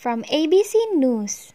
From ABC News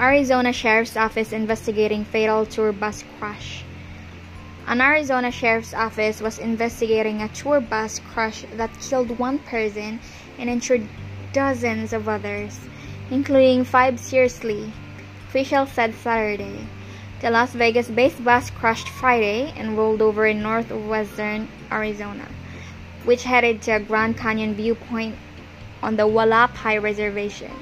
Arizona Sheriff's Office investigating fatal tour bus crash. An Arizona Sheriff's Office was investigating a tour bus crash that killed one person and injured dozens of others, including five seriously, officials said Saturday. The Las Vegas based bus crashed Friday and rolled over in northwestern Arizona, which headed to a Grand Canyon viewpoint on the Hualapai Reservation.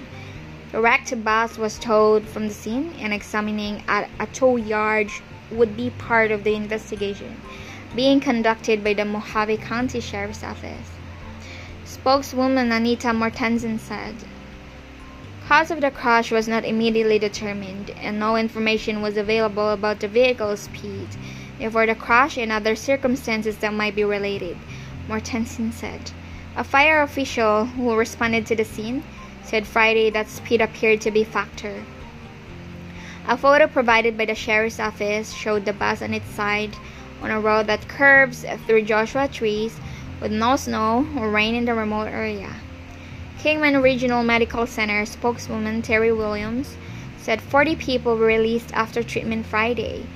The wrecked bus was towed from the scene and examining at a tow yard would be part of the investigation being conducted by the Mohave County Sheriff's Office. Spokeswoman Anita Mortensen said, Cause of the crash was not immediately determined, and no information was available about the vehicle's speed, for the crash and other circumstances that might be related, Mortensen said. A fire official who responded to the scene said Friday that speed appeared to be a factor. A photo provided by the sheriff's office showed the bus on its side on a road that curves through Joshua trees with no snow or rain in the remote area. Kingman Regional Medical Center spokeswoman Terry Williams said 40 people were released after treatment Friday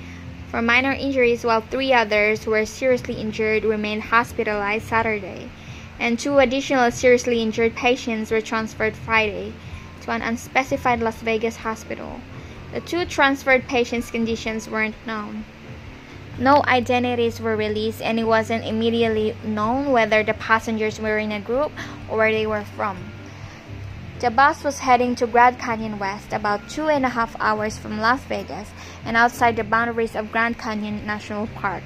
for minor injuries while three others were seriously injured remained hospitalized Saturday and two additional seriously injured patients were transferred Friday to an unspecified Las Vegas hospital. The two transferred patients' conditions weren't known. No identities were released, and it wasn't immediately known whether the passengers were in a group or where they were from. The bus was heading to Grand Canyon West, about two and a half hours from Las Vegas and outside the boundaries of Grand Canyon National Park.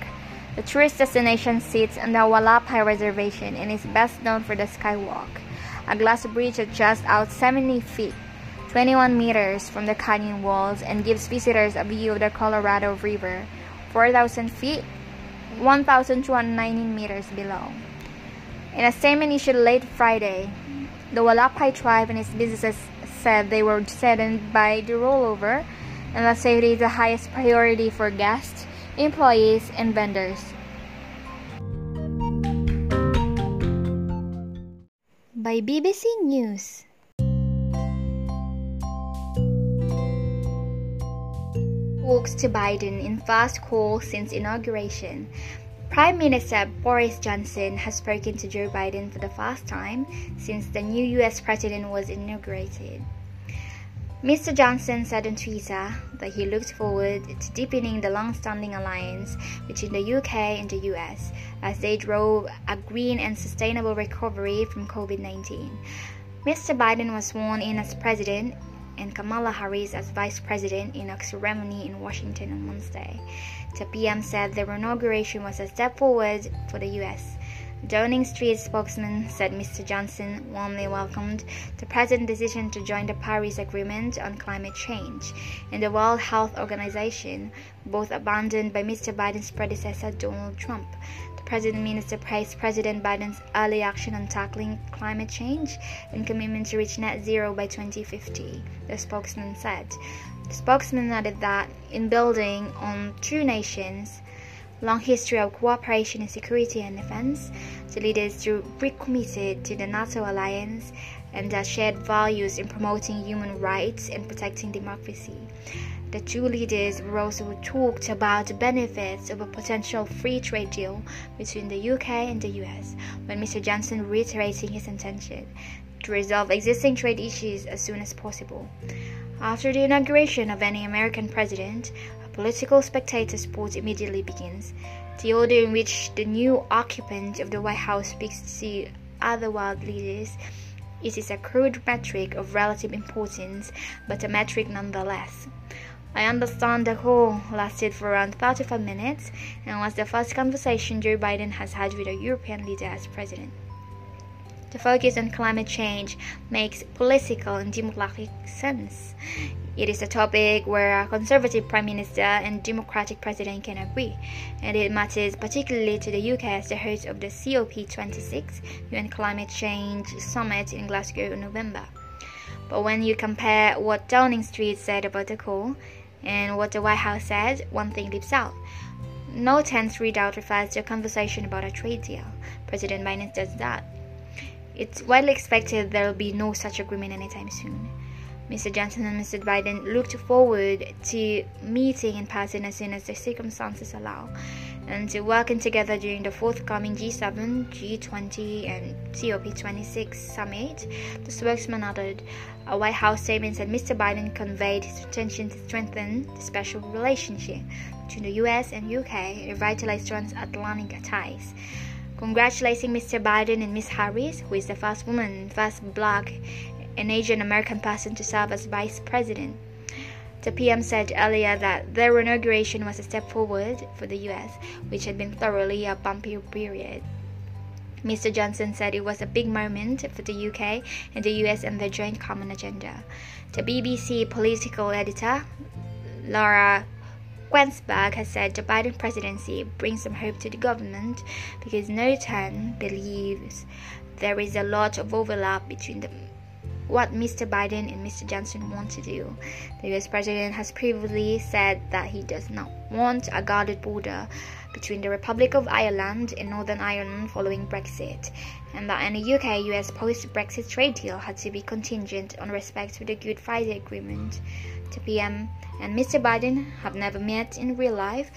The tourist destination sits on the Hualapai Reservation and is best known for the Skywalk, a glass bridge that just out 70 feet, 21 meters from the canyon walls, and gives visitors a view of the Colorado River, 4,000 feet, 1,290 meters below. In a statement issued late Friday, the Hualapai tribe and its businesses said they were saddened by the rollover and that safety is the highest priority for guests employees, and vendors. By BBC News. walks to Biden in fast call since inauguration. Prime Minister Boris Johnson has spoken to Joe Biden for the first time since the new US president was inaugurated. Mr. Johnson said on Twitter that he looked forward to deepening the long standing alliance between the UK and the US as they drove a green and sustainable recovery from COVID 19. Mr. Biden was sworn in as president and Kamala Harris as vice president in a ceremony in Washington on Wednesday. PM said the inauguration was a step forward for the US Downing Street spokesman said Mr. Johnson warmly welcomed the President's decision to join the Paris Agreement on climate change and the World Health Organization, both abandoned by Mr. Biden's predecessor Donald Trump. The President Minister praised President Biden's early action on tackling climate change and commitment to reach net zero by 2050, the spokesman said. The spokesman added that in building on two nations, long history of cooperation in security and defense, the leaders were recommitted to the NATO alliance and their shared values in promoting human rights and protecting democracy. The two leaders were also talked about the benefits of a potential free trade deal between the UK and the US, when Mr. Johnson reiterating his intention to resolve existing trade issues as soon as possible. After the inauguration of any American president, a Political spectator sport immediately begins. The order in which the new occupant of the White House speaks to other world leaders it is a crude metric of relative importance, but a metric nonetheless. I understand the call lasted for around 35 minutes and was the first conversation Joe Biden has had with a European leader as president. The focus on climate change makes political and democratic sense. It is a topic where a conservative prime minister and democratic president can agree, and it matters particularly to the UK as the host of the COP26 UN Climate Change Summit in Glasgow in November. But when you compare what Downing Street said about the call and what the White House said, one thing leaps out. No tense readout refers to a conversation about a trade deal. President Biden says that. It's widely expected there will be no such agreement anytime soon. Mr. Johnson and Mr. Biden looked forward to meeting in person as soon as the circumstances allow and to working together during the forthcoming G7, G20, and COP26 summit, the spokesman added. A White House statement said Mr. Biden conveyed his intention to strengthen the special relationship between the US and UK and revitalize transatlantic ties. Congratulating Mr. Biden and Ms. Harris, who is the first woman, first black and Asian American person to serve as vice president. The PM said earlier that their inauguration was a step forward for the US, which had been thoroughly a bumpy period. Mr. Johnson said it was a big moment for the UK and the US and their joint common agenda. The BBC political editor, Laura Kuenssberg, has said the Biden presidency brings some hope to the government because Norton believes there is a lot of overlap between the what Mr. Biden and Mr. Johnson want to do. The US president has previously said that he does not want a guarded border between the Republic of Ireland and Northern Ireland following Brexit, and that any UK US post Brexit trade deal had to be contingent on respect for the Good Friday Agreement. PM and Mr. Biden have never met in real life,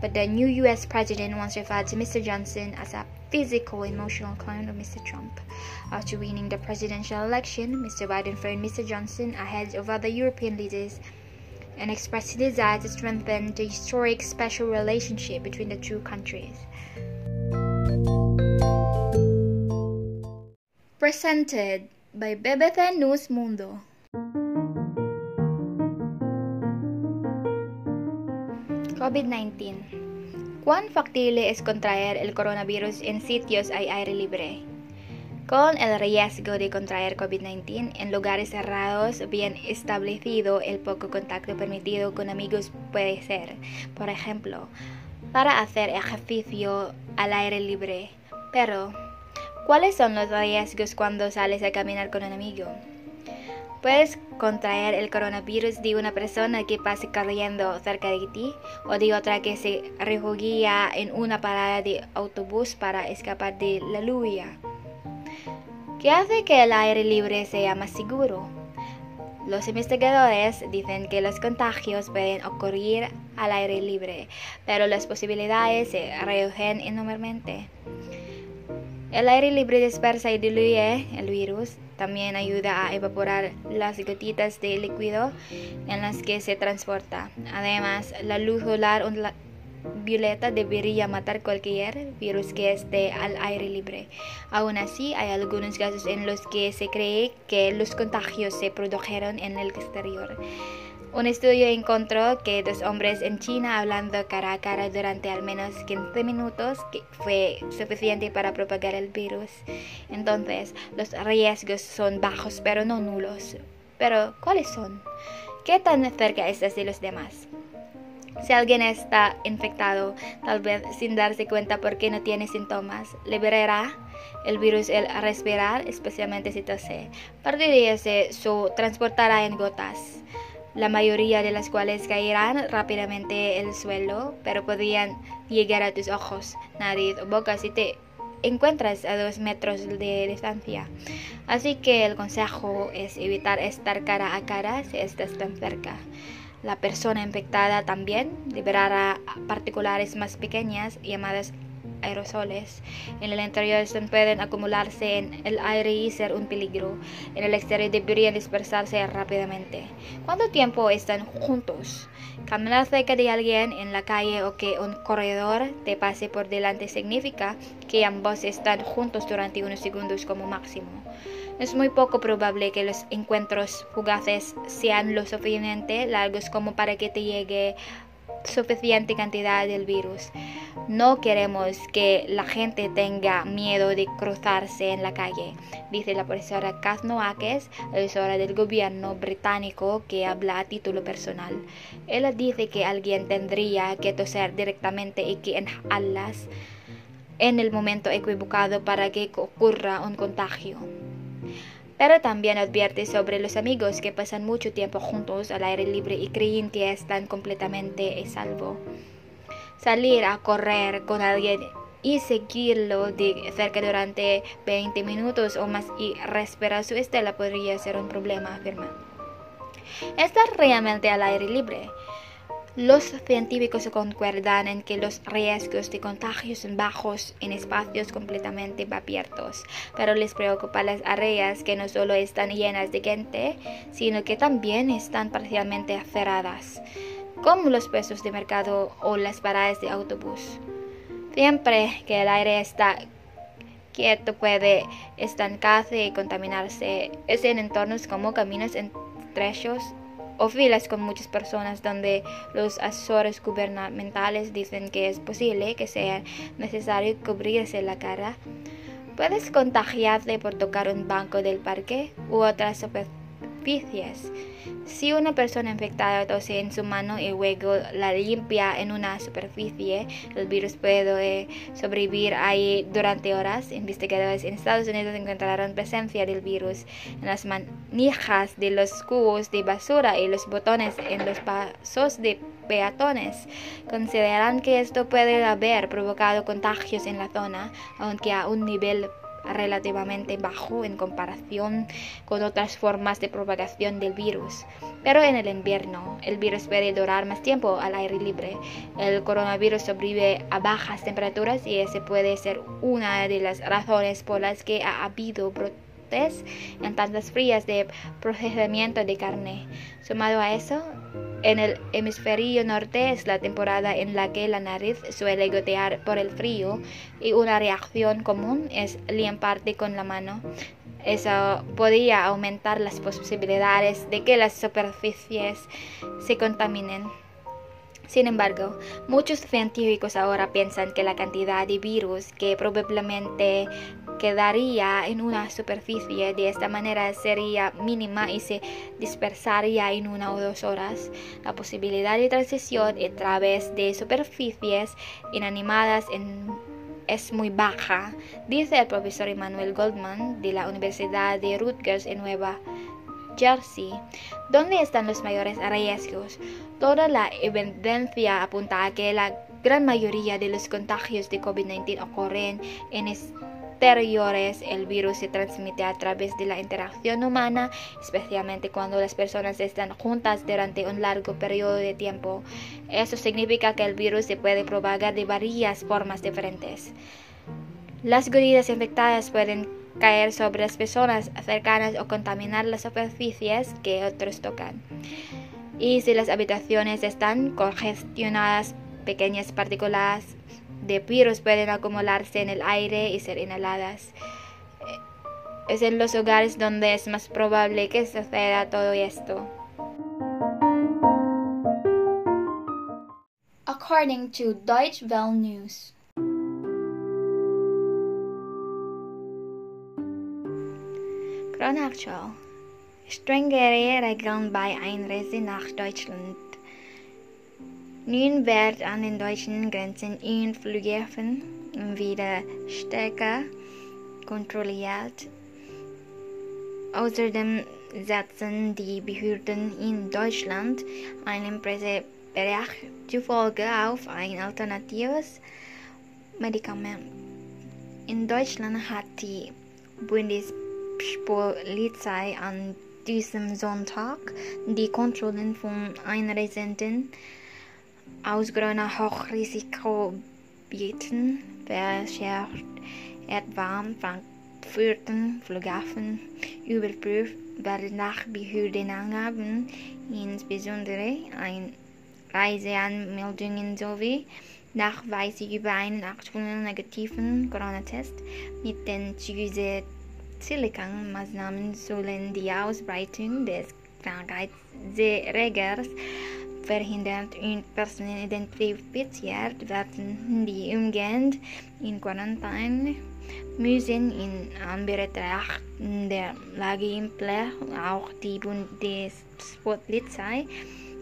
but the new US president once referred to Mr. Johnson as a physical emotional clone of Mr. Trump. After winning the presidential election, Mr. Biden phoned Mr. Johnson ahead of other European leaders and expressed his desire to strengthen the historic special relationship between the two countries. Presented by BBC News Mundo. COVID-19 ¿Cuán factible es contraer el coronavirus en sitios al aire libre? Con el riesgo de contraer COVID-19 en lugares cerrados bien establecido, el poco contacto permitido con amigos puede ser, por ejemplo, para hacer ejercicio al aire libre. Pero, ¿cuáles son los riesgos cuando sales a caminar con un amigo? Puedes contraer el coronavirus de una persona que pase corriendo cerca de ti o de otra que se refugia en una parada de autobús para escapar de la lluvia. ¿Qué hace que el aire libre sea más seguro? Los investigadores dicen que los contagios pueden ocurrir al aire libre, pero las posibilidades se reducen enormemente. El aire libre dispersa y diluye el virus también ayuda a evaporar las gotitas de líquido en las que se transporta. Además, la luz solar violeta debería matar cualquier virus que esté al aire libre. Aún así, hay algunos casos en los que se cree que los contagios se produjeron en el exterior. Un estudio encontró que dos hombres en China hablando cara a cara durante al menos 15 minutos fue suficiente para propagar el virus. Entonces, los riesgos son bajos pero no nulos. Pero, ¿cuáles son? ¿Qué tan cerca estás de los demás? Si alguien está infectado, tal vez sin darse cuenta porque no tiene síntomas, liberará el virus al respirar, especialmente si tose. Parte de transportará en gotas la mayoría de las cuales caerán rápidamente el suelo, pero podrían llegar a tus ojos, nariz o boca si te encuentras a dos metros de distancia. Así que el consejo es evitar estar cara a cara si estás tan cerca. La persona infectada también liberará particulares más pequeñas llamadas aerosoles. En el interior pueden acumularse en el aire y ser un peligro. En el exterior deberían dispersarse rápidamente. ¿Cuánto tiempo están juntos? Caminar cerca de alguien en la calle o que un corredor te pase por delante significa que ambos están juntos durante unos segundos como máximo. Es muy poco probable que los encuentros fugaces sean lo suficientemente largos como para que te llegue suficiente cantidad del virus. No queremos que la gente tenga miedo de cruzarse en la calle, dice la profesora Kath Noakes, profesora del gobierno británico que habla a título personal. Ella dice que alguien tendría que toser directamente y que inhalas en el momento equivocado para que ocurra un contagio pero también advierte sobre los amigos que pasan mucho tiempo juntos al aire libre y creen que están completamente a salvo. Salir a correr con alguien y seguirlo de cerca durante 20 minutos o más y respirar su estela podría ser un problema, afirma. Estar realmente al aire libre. Los científicos concuerdan en que los riesgos de contagio son bajos en espacios completamente abiertos, pero les preocupa las áreas que no solo están llenas de gente, sino que también están parcialmente cerradas, como los puestos de mercado o las paradas de autobús. Siempre que el aire está quieto puede estancarse y contaminarse. Es en entornos como caminos estrechos o filas con muchas personas donde los asesores gubernamentales dicen que es posible que sea necesario cubrirse la cara. Puedes contagiarte por tocar un banco del parque u otras superficies. Si una persona infectada tose en su mano y luego la limpia en una superficie, el virus puede sobrevivir ahí durante horas. Investigadores en Estados Unidos encontraron presencia del virus en las manijas de los cubos de basura y los botones en los pasos de peatones. Consideran que esto puede haber provocado contagios en la zona, aunque a un nivel relativamente bajo en comparación con otras formas de propagación del virus. Pero en el invierno, el virus puede durar más tiempo al aire libre. El coronavirus sobrevive a bajas temperaturas y ese puede ser una de las razones por las que ha habido brotes en tantas frías de procesamiento de carne. Sumado a eso, en el hemisferio norte es la temporada en la que la nariz suele gotear por el frío y una reacción común es limpiarte con la mano. Eso podría aumentar las posibilidades de que las superficies se contaminen. Sin embargo, muchos científicos ahora piensan que la cantidad de virus que probablemente quedaría en una superficie de esta manera sería mínima y se dispersaría en una o dos horas. La posibilidad de transición a través de superficies inanimadas es muy baja, dice el profesor Emmanuel Goldman de la Universidad de Rutgers en Nueva Jersey. ¿Dónde están los mayores riesgos? Toda la evidencia apunta a que la gran mayoría de los contagios de COVID-19 ocurren en exteriores. El virus se transmite a través de la interacción humana, especialmente cuando las personas están juntas durante un largo periodo de tiempo. Eso significa que el virus se puede propagar de varias formas diferentes. Las gotitas infectadas pueden caer sobre las personas cercanas o contaminar las superficies que otros tocan. Y si las habitaciones están congestionadas, pequeñas partículas de virus pueden acumularse en el aire y ser inhaladas. Es en los hogares donde es más probable que suceda todo esto. According to Deutsche Welle News. Chronaction strengere Regeln bei Einreise nach Deutschland. Nun wird an den deutschen Grenzen in Flughäfen wieder stärker kontrolliert. Außerdem setzen die Behörden in Deutschland einen Pressebericht zufolge auf ein alternatives Medikament. In Deutschland hat die Bundespolizei an diesem Sonntag die Kontrollen von Einreisenden aus Gröner Hochrisikogebieten verschärft. Etwa am Frankfurter Flughafen überprüft werden nach Behördenangaben insbesondere Reiseanmeldungen sowie Nachweise über einen aktuellen negativen Corona-Test mit den zusätzlichen Silikon-Maßnahmen sollen die Ausbreitung des Krankheitserregers verhindert und Personen identifiziert werden, die umgehend in Quarantäne müssen in Anbetracht der Lage im Blech auch die Bundespolizei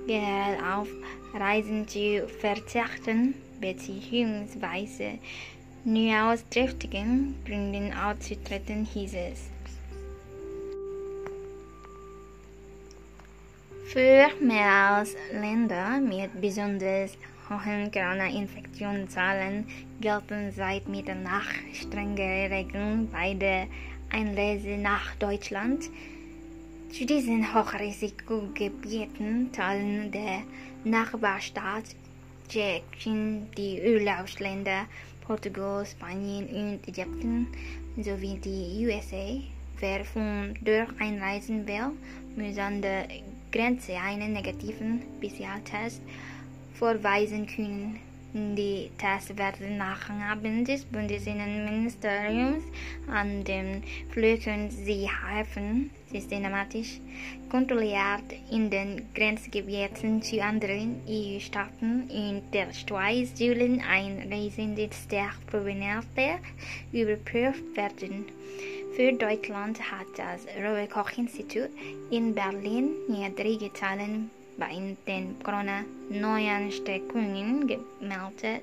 generell auf Reisen zu verzichten bzw nur aus triftigen Gründen auszutreten, hieß es. Für mehr als Länder mit besonders hohen Corona-Infektionszahlen gelten seit Mitternacht strengere Regeln bei der Einreise nach Deutschland. Zu diesen Hochrisikogebieten Teilen der Nachbarstaat Tschechien die Urlaubsländer Portugal, Spanien und Ägypten sowie die USA. Wer von dort einreisen will, muss an der Grenze einen negativen PCR-Test vorweisen können. Die Tests werden nach Angaben des Bundesinnenministeriums an den Flügen sie helfen, systematisch kontrolliert in den Grenzgebieten zu anderen EU-Staaten und der Schweiz sollen Einreisende der Provenance überprüft werden. Für Deutschland hat das Robert-Koch-Institut in Berlin niedrige Zahlen bei den Corona-Neuansteckungen gemeldet.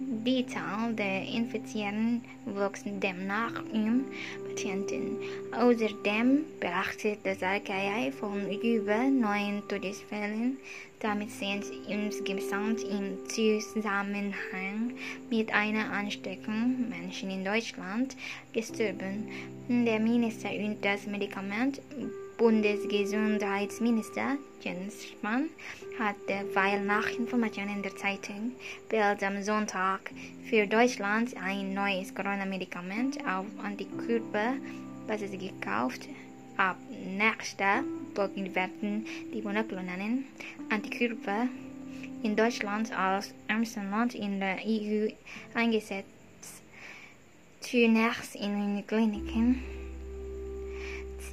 Die Zahl der Infizierten wuchs demnach um Patienten. Außerdem beachtet das RKI von über neun Todesfällen. Damit sind insgesamt im Zusammenhang mit einer Ansteckung Menschen in Deutschland gestorben. Der Minister und das Medikament Bundesgesundheitsminister Jens Spahn hat derweil nach Informationen der Zeitung Bild am Sonntag für Deutschland ein neues Corona-Medikament auf Antikörperbasis gekauft. Ab nächster Woche werden die monoklonalen Antikörper in Deutschland als ärmsten Land in der EU eingesetzt. Zunächst in Kliniken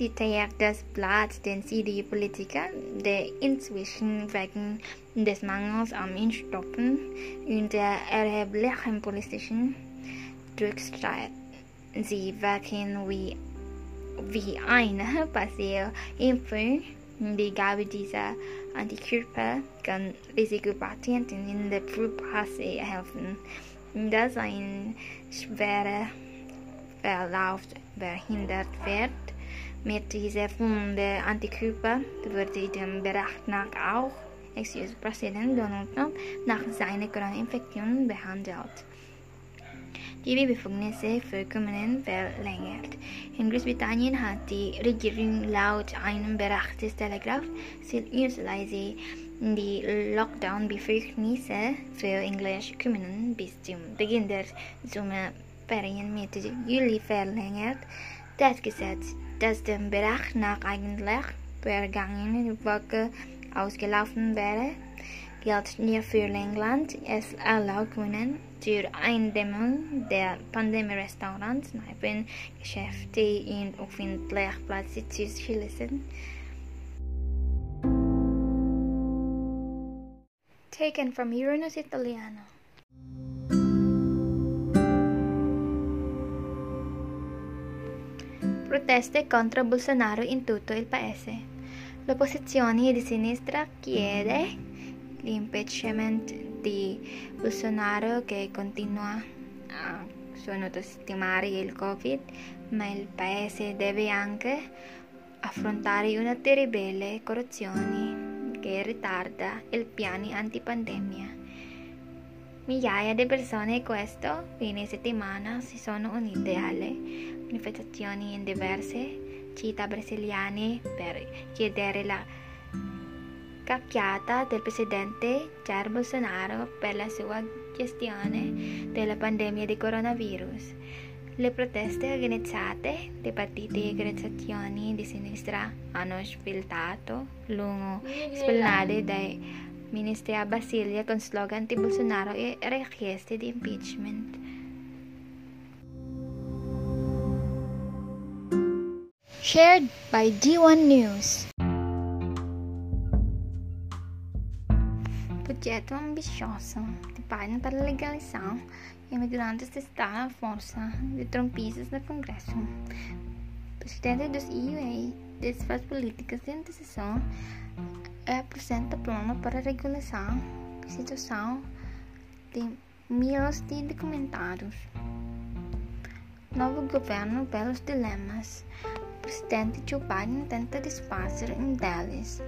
zitiert das Blatt den CDU-Politiker, der inzwischen wegen des Mangels an Impfstoffen und der erheblichen politischen Druckstreit sie wirken wie, wie eine passive Impfung. Die Gabe dieser Antikörper kann Risikopatienten in der Frühphase helfen, dass ein schwerer Verlauf verhindert wird. Mit dieser der Antikörper wurde dem Bericht nach auch Ex-US-Präsident Donald Trump nach seiner Corona-Infektion behandelt. Die Befugnisse für Kommunen verlängert. In Großbritannien hat die Regierung laut einem Bericht des Telegraph seriöserweise die Lockdown-Befugnisse für englische Kommunen bis zum Beginn der Sommerferien Mitte Juli verlängert. Das Gesetz das dem Bericht nach eigentlich vergangene Woche ausgelaufen wäre, gilt nur für England. Es erlaubt Kunden zur Eindämmung der Pandemie-Restaurants, Kneipen, Geschäfte und öffentliche Plätze zu schließen. Taken from Uranus Italiano. Proteste contro Bolsonaro in tutto il paese. L'opposizione di sinistra chiede l'impeachment di Bolsonaro che continua a sottostimare il Covid, ma il paese deve anche affrontare una terribile corruzione che ritarda i piani antipandemia. Migliaia di persone questo fine settimana si sono unite alle manifestazioni in diverse città brasiliane per chiedere la cacchiata del presidente Jair Bolsonaro per la sua gestione della pandemia di coronavirus. Le proteste organizzate da partiti e organizzazioni di sinistra hanno sfiltato lungo spallate dai ministri a Brasilia con slogan di Bolsonaro e richieste di impeachment. Shared by D1 News. Projeto ambicioso de Biden para legalizar imigrantes está a força de trompistas no Congresso. O presidente dos EUA desfaz políticas de antecipação apresenta plano para regularizar a situação de milhares de documentados. Novo governo pelos dilemas presidente Joe Biden tenta desfazer um deles.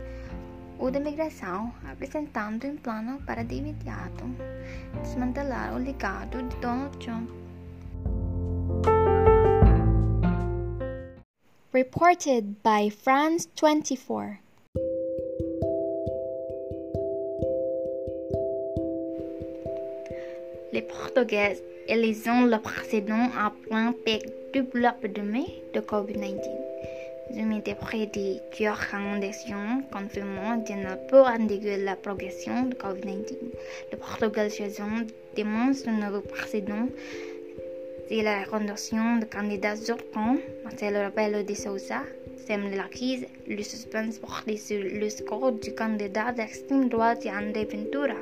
o da Migração, apresentando um plano para de imediato desmantelar o legado de Donald Trump. Reported by France 24. Les Portugais élisant le président à point pic du de mai de COVID-19. Je près de recommandations confirmant de ne pas endiguer la progression de COVID-19. Le Portugal choisit démontre un nouveau président c'est la recommandation de candidat sortant, Marcelo Rebelo de Sousa, sème la crise, le suspense porté sur le score du candidat d'extrême droite André Ventura.